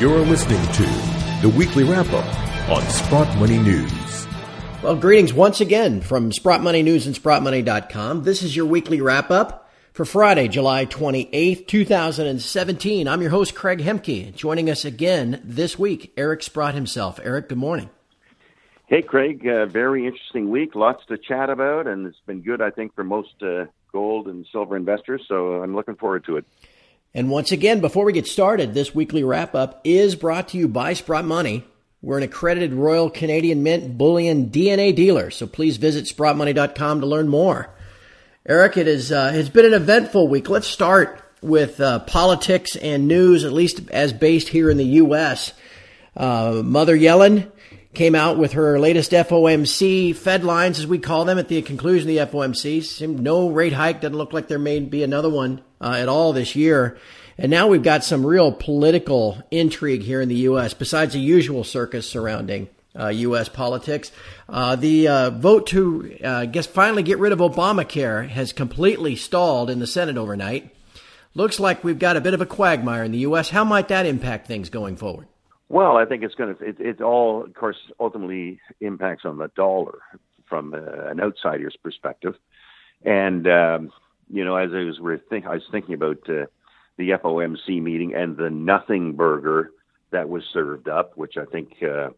You're listening to the weekly wrap up on Sprott Money News. Well, greetings once again from Sprott Money News and SprottMoney.com. This is your weekly wrap up for Friday, July 28th, 2017. I'm your host, Craig Hemke. Joining us again this week, Eric Sprott himself. Eric, good morning. Hey, Craig. Uh, very interesting week. Lots to chat about, and it's been good, I think, for most uh, gold and silver investors. So I'm looking forward to it. And once again, before we get started, this weekly wrap up is brought to you by Sprott Money. We're an accredited Royal Canadian Mint Bullion DNA dealer, so please visit SprottMoney.com to learn more. Eric, it is uh, it's been an eventful week. Let's start with uh, politics and news, at least as based here in the U.S. Uh, Mother Yellen came out with her latest FOMC Fed lines, as we call them, at the conclusion of the FOMC. No rate hike. Doesn't look like there may be another one uh, at all this year. And now we've got some real political intrigue here in the U.S. besides the usual circus surrounding uh, U.S. politics. Uh, the uh, vote to, uh, guess, finally get rid of Obamacare has completely stalled in the Senate overnight. Looks like we've got a bit of a quagmire in the U.S. How might that impact things going forward? Well, I think it's going to. It, it all, of course, ultimately impacts on the dollar from uh, an outsider's perspective, and um, you know, as I was we're think, I was thinking about uh, the FOMC meeting and the nothing burger that was served up, which I think uh,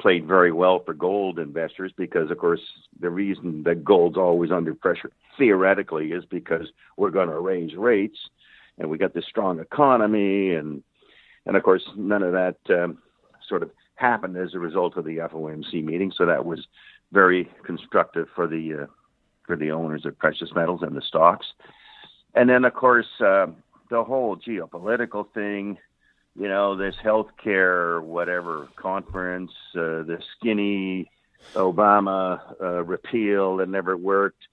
played very well for gold investors because, of course, the reason that gold's always under pressure theoretically is because we're going to raise rates, and we got this strong economy and and of course, none of that um, sort of happened as a result of the FOMC meeting. So that was very constructive for the uh, for the owners of precious metals and the stocks. And then, of course, uh, the whole geopolitical thing. You know, this healthcare whatever conference, uh, the skinny Obama uh, repeal that never worked,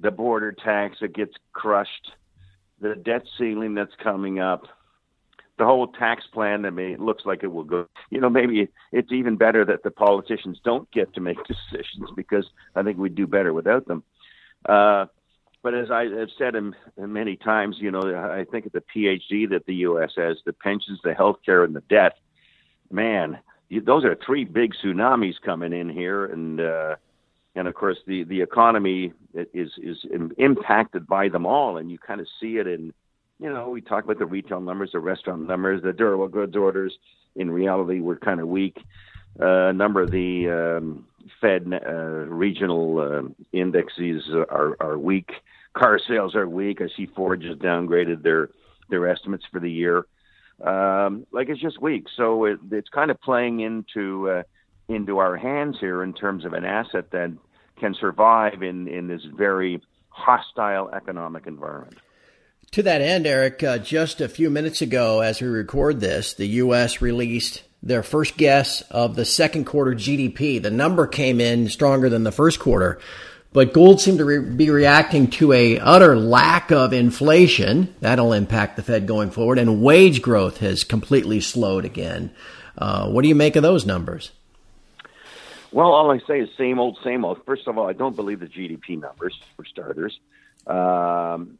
the border tax that gets crushed, the debt ceiling that's coming up the whole tax plan. Mean, it looks like it will go. You know, maybe it's even better that the politicians don't get to make decisions because I think we'd do better without them. Uh, but as I have said in, in many times, you know, I think of the PhD that the U.S. has, the pensions, the health care, and the debt. Man, you, those are three big tsunamis coming in here, and uh, and of course the the economy is is impacted by them all, and you kind of see it in you know, we talk about the retail numbers, the restaurant numbers, the durable goods orders. In reality, were kind of weak. Uh, a number of the um, Fed uh, regional uh, indexes are, are weak. Car sales are weak. I see Ford just downgraded their their estimates for the year. Um, like it's just weak. So it, it's kind of playing into uh, into our hands here in terms of an asset that can survive in in this very hostile economic environment. To that end, Eric, uh, just a few minutes ago, as we record this, the U.S. released their first guess of the second quarter GDP. The number came in stronger than the first quarter, but gold seemed to re- be reacting to a utter lack of inflation. That'll impact the Fed going forward, and wage growth has completely slowed again. Uh, what do you make of those numbers? Well, all I say is same old, same old. First of all, I don't believe the GDP numbers for starters. Um,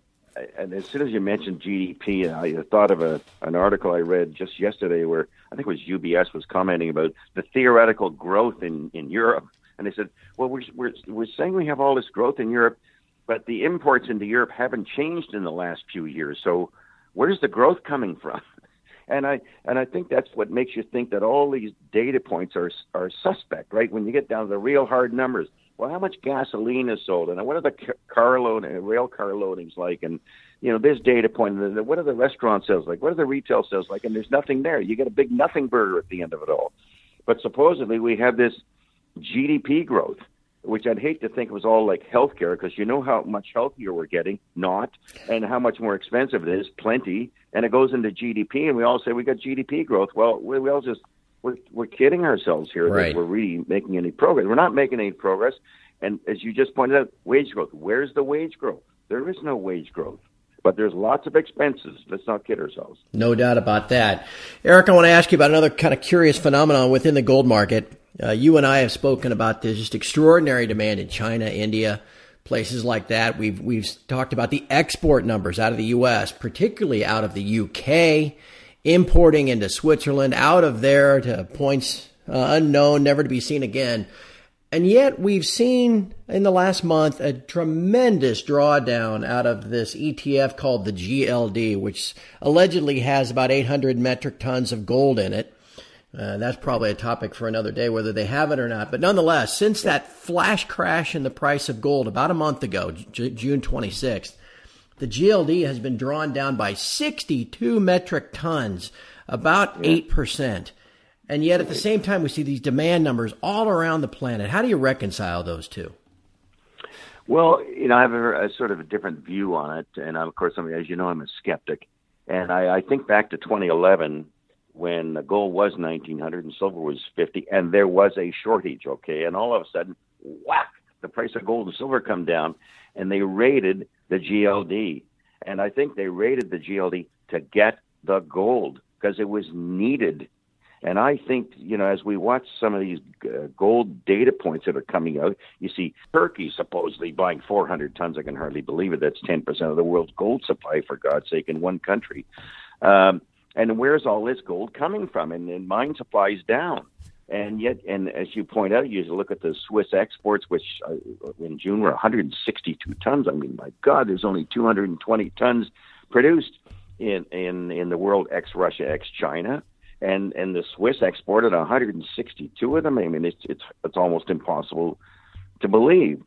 and as soon as you mentioned GDP, I thought of a an article I read just yesterday where I think it was UBS was commenting about the theoretical growth in in Europe, and they said, well, we're we're we're saying we have all this growth in Europe, but the imports into Europe haven't changed in the last few years. So where's the growth coming from? And I and I think that's what makes you think that all these data points are are suspect, right? When you get down to the real hard numbers, well, how much gasoline is sold, and what are the car load, uh, rail car loadings like, and you know this data point, and what are the restaurant sales like, what are the retail sales like, and there's nothing there. You get a big nothing burger at the end of it all. But supposedly we have this GDP growth, which I'd hate to think was all like healthcare, because you know how much healthier we're getting, not, and how much more expensive it is, plenty, and it goes into GDP, and we all say we got GDP growth. Well, we, we all just we're, we're kidding ourselves here right. that we're really making any progress. We're not making any progress. And as you just pointed out, wage growth. Where's the wage growth? There is no wage growth. But there's lots of expenses. Let's not kid ourselves. No doubt about that. Eric, I want to ask you about another kind of curious phenomenon within the gold market. Uh, you and I have spoken about this just extraordinary demand in China, India, places like that. We've we've talked about the export numbers out of the U.S., particularly out of the U.K importing into Switzerland, out of there to points uh, unknown, never to be seen again. And yet we've seen in the last month a tremendous drawdown out of this ETF called the GLD, which allegedly has about 800 metric tons of gold in it. Uh, that's probably a topic for another day, whether they have it or not. But nonetheless, since that flash crash in the price of gold about a month ago, J- June 26th, the GLD has been drawn down by 62 metric tons, about 8%. And yet at the same time, we see these demand numbers all around the planet. How do you reconcile those two? Well, you know, I have a, a sort of a different view on it. And of course, I mean, as you know, I'm a skeptic. And I, I think back to 2011 when the gold was 1900 and silver was 50 and there was a shortage, okay? And all of a sudden, whack, the price of gold and silver come down and they raided the GLD. And I think they raided the GLD to get the gold because it was needed and I think, you know, as we watch some of these uh, gold data points that are coming out, you see Turkey supposedly buying 400 tons. I can hardly believe it. That's 10% of the world's gold supply, for God's sake, in one country. Um, and where's all this gold coming from? And, and mine supply is down. And yet, and as you point out, you look at the Swiss exports, which uh, in June were 162 tons. I mean, my God, there's only 220 tons produced in in in the world ex Russia, ex China and and the Swiss exported 162 of them. I mean, it's it's it's almost impossible to believe.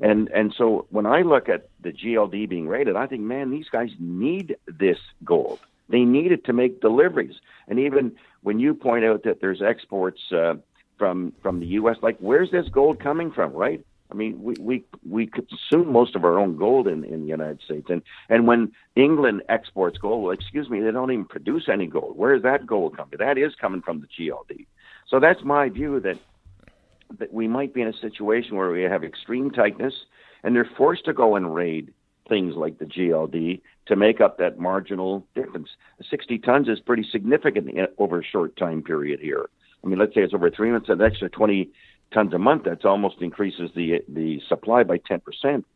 And and so when I look at the GLD being rated, I think, man, these guys need this gold. They need it to make deliveries. And even when you point out that there's exports uh, from from the U.S., like where's this gold coming from, right? I mean, we, we, we consume most of our own gold in, in the United States. And, and when England exports gold, well, excuse me, they don't even produce any gold. Where is that gold coming? From? That is coming from the GLD. So that's my view that, that we might be in a situation where we have extreme tightness and they're forced to go and raid things like the GLD to make up that marginal difference. 60 tons is pretty significant over a short time period here. I mean, let's say it's over three months, an extra 20 tons a month, that's almost increases the the supply by ten percent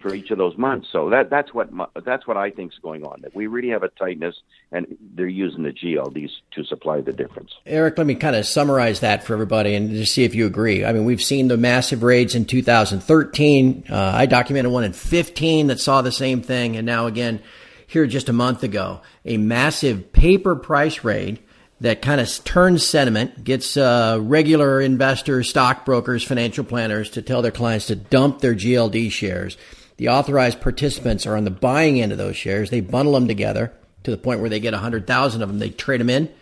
for each of those months. So that that's what that's what I think is going on. That we really have a tightness, and they're using the GLDs to supply the difference. Eric, let me kind of summarize that for everybody and just see if you agree. I mean, we've seen the massive raids in 2013. Uh, I documented one in 15 that saw the same thing, and now again here just a month ago, a massive paper price raid that kind of turns sentiment, gets uh, regular investors, stockbrokers, financial planners to tell their clients to dump their GLD shares. The authorized participants are on the buying end of those shares. They bundle them together to the point where they get 100,000 of them. They trade them in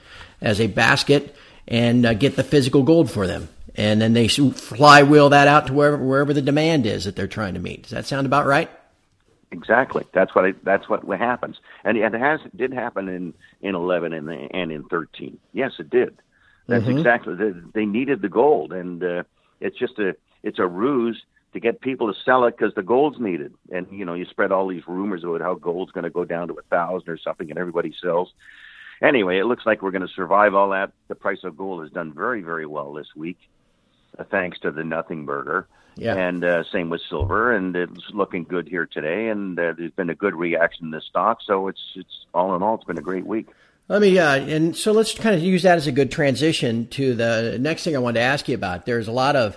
as a basket and uh, get the physical gold for them. And then they flywheel that out to wherever, wherever the demand is that they're trying to meet. Does that sound about right? Exactly. That's what it, that's what happens, and it has it did happen in in eleven and and in thirteen. Yes, it did. That's mm-hmm. exactly. They, they needed the gold, and uh, it's just a it's a ruse to get people to sell it because the gold's needed. And you know, you spread all these rumors about how gold's going to go down to a thousand or something, and everybody sells. Anyway, it looks like we're going to survive all that. The price of gold has done very very well this week, uh, thanks to the Nothing Burger. Yeah. And uh, same with silver, and it's looking good here today. And uh, there's been a good reaction in the stock, so it's it's all in all, it's been a great week. Let me, uh, and so let's kind of use that as a good transition to the next thing I wanted to ask you about. There's a lot of,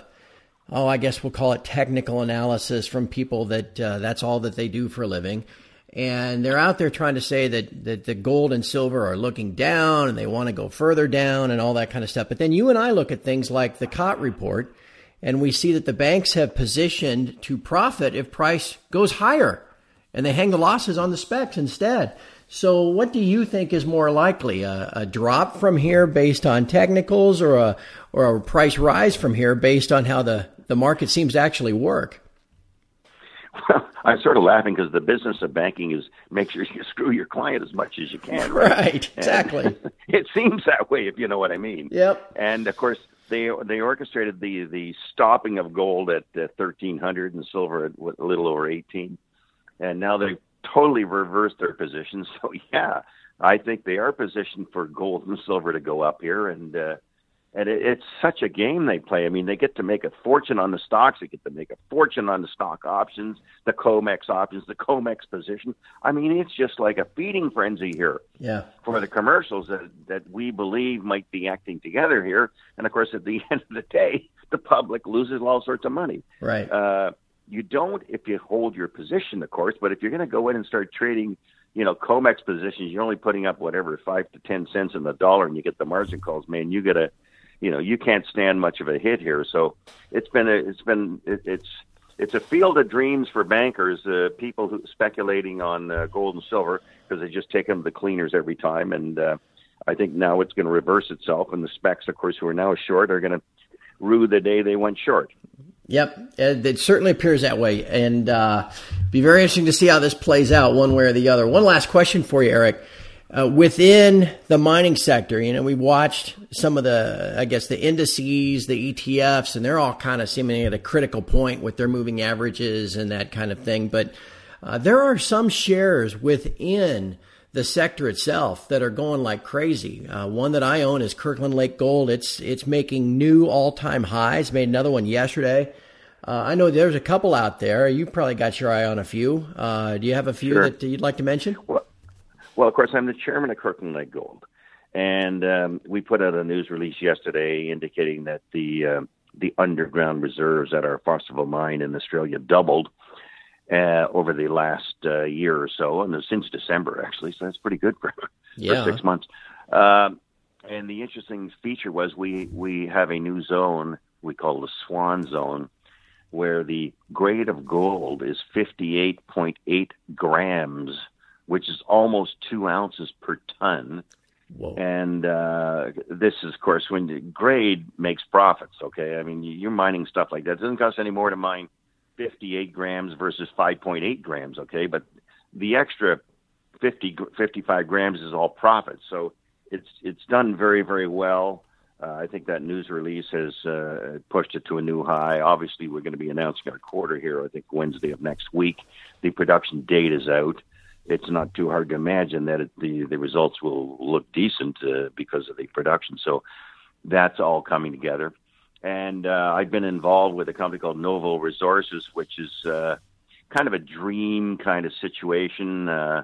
oh, I guess we'll call it technical analysis from people that uh, that's all that they do for a living. And they're out there trying to say that, that the gold and silver are looking down and they want to go further down and all that kind of stuff. But then you and I look at things like the COT report, and we see that the banks have positioned to profit if price goes higher and they hang the losses on the specs instead. So, what do you think is more likely? A, a, drop from here based on technicals or a, or a price rise from here based on how the, the market seems to actually work? Well, I'm sort of laughing because the business of banking is make sure you screw your client as much as you can. Right, right exactly. it seems that way, if you know what I mean. Yep. And of course, they they orchestrated the the stopping of gold at uh, 1300 and silver at a little over 18 and now they've totally reversed their position so yeah i think they are positioned for gold and silver to go up here and uh and it, it's such a game they play. I mean, they get to make a fortune on the stocks, they get to make a fortune on the stock options, the COMEX options, the COMEX position. I mean, it's just like a feeding frenzy here. Yeah. For the commercials that that we believe might be acting together here, and of course, at the end of the day, the public loses all sorts of money. Right. Uh, you don't if you hold your position, of course, but if you're going to go in and start trading you know, COMEX positions, you're only putting up whatever five to ten cents in the dollar, and you get the margin calls. Man, you got to you know you can't stand much of a hit here. So it's been a, it's been it, it's it's a field of dreams for bankers, uh, people who speculating on uh, gold and silver because they just take them to the cleaners every time. And uh, I think now it's going to reverse itself, and the specs, of course, who are now short, are going to rue the day they went short. Yep, it certainly appears that way, and uh, be very interesting to see how this plays out, one way or the other. One last question for you, Eric. Uh, within the mining sector, you know, we watched some of the, I guess, the indices, the ETFs, and they're all kind of seeming at a critical point with their moving averages and that kind of thing. But uh, there are some shares within the sector itself that are going like crazy. Uh, one that I own is Kirkland Lake Gold. It's it's making new all time highs. Made another one yesterday. Uh, I know there's a couple out there. You probably got your eye on a few. Uh, do you have a few sure. that you'd like to mention? Well, well, of course, I'm the chairman of Kirkland Lake Gold, and um, we put out a news release yesterday indicating that the uh, the underground reserves at our Fosterville mine in Australia doubled uh, over the last uh, year or so, and since December actually. So that's pretty good for, yeah. for six months. Um, and the interesting feature was we we have a new zone we call the Swan Zone, where the grade of gold is 58.8 grams which is almost two ounces per ton. Whoa. And uh, this is, of course, when the grade makes profits. Okay, I mean you're mining stuff like that. It doesn't cost any more to mine 58 grams versus 5.8 grams. Okay, but the extra 50 55 grams is all profit. So it's it's done very very well. Uh, I think that news release has uh, pushed it to a new high. Obviously, we're going to be announcing our quarter here. I think Wednesday of next week. The production date is out it's not too hard to imagine that it, the the results will look decent uh, because of the production. So that's all coming together. And uh, I've been involved with a company called Novo Resources, which is uh, kind of a dream kind of situation. Uh,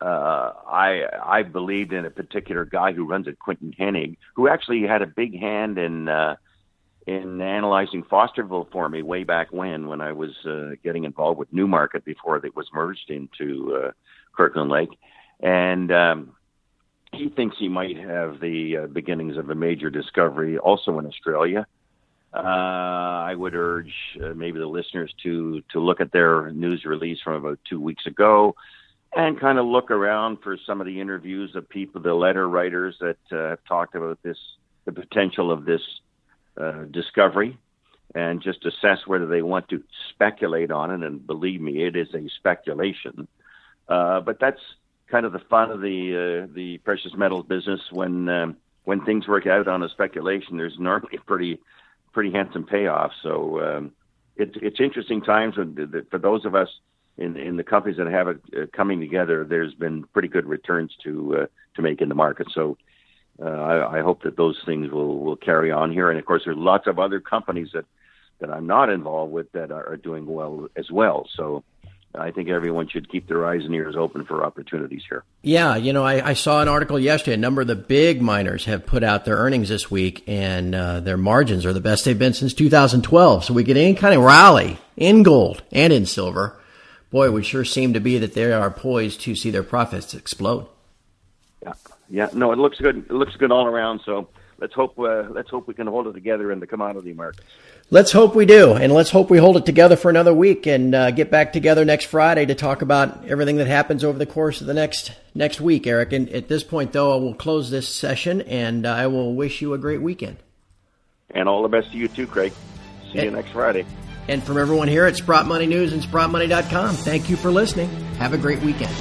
uh, I I believed in a particular guy who runs it, Quinton Hennigh, who actually had a big hand in uh, in analyzing Fosterville for me way back when, when I was uh, getting involved with Newmarket before it was merged into uh, Kirkland Lake, and um, he thinks he might have the uh, beginnings of a major discovery also in Australia. Uh, I would urge uh, maybe the listeners to to look at their news release from about two weeks ago, and kind of look around for some of the interviews of people, the letter writers that uh, have talked about this, the potential of this uh, discovery and just assess whether they want to speculate on it. And believe me, it is a speculation. Uh, but that's kind of the fun of the uh, the precious metals business. When um, when things work out on a speculation, there's normally a pretty pretty handsome payoff. So um, it's it's interesting times when, for those of us in in the companies that have it uh, coming together. There's been pretty good returns to uh, to make in the market. So uh, I, I hope that those things will will carry on here. And of course, there's lots of other companies that that I'm not involved with that are, are doing well as well. So. I think everyone should keep their eyes and ears open for opportunities here. Yeah, you know, I, I, saw an article yesterday. A number of the big miners have put out their earnings this week, and uh, their margins are the best they've been since 2012. So we get any kind of rally in gold and in silver. Boy, we sure seem to be that they are poised to see their profits explode. Yeah, yeah, no, it looks good. It looks good all around. So let's hope uh, let's hope we can hold it together in the commodity markets. Let's hope we do, and let's hope we hold it together for another week and uh, get back together next Friday to talk about everything that happens over the course of the next next week, Eric. And at this point, though, I will close this session, and I will wish you a great weekend. And all the best to you too, Craig. See and, you next Friday. And from everyone here at Sprott Money News and SprottMoney.com, thank you for listening. Have a great weekend.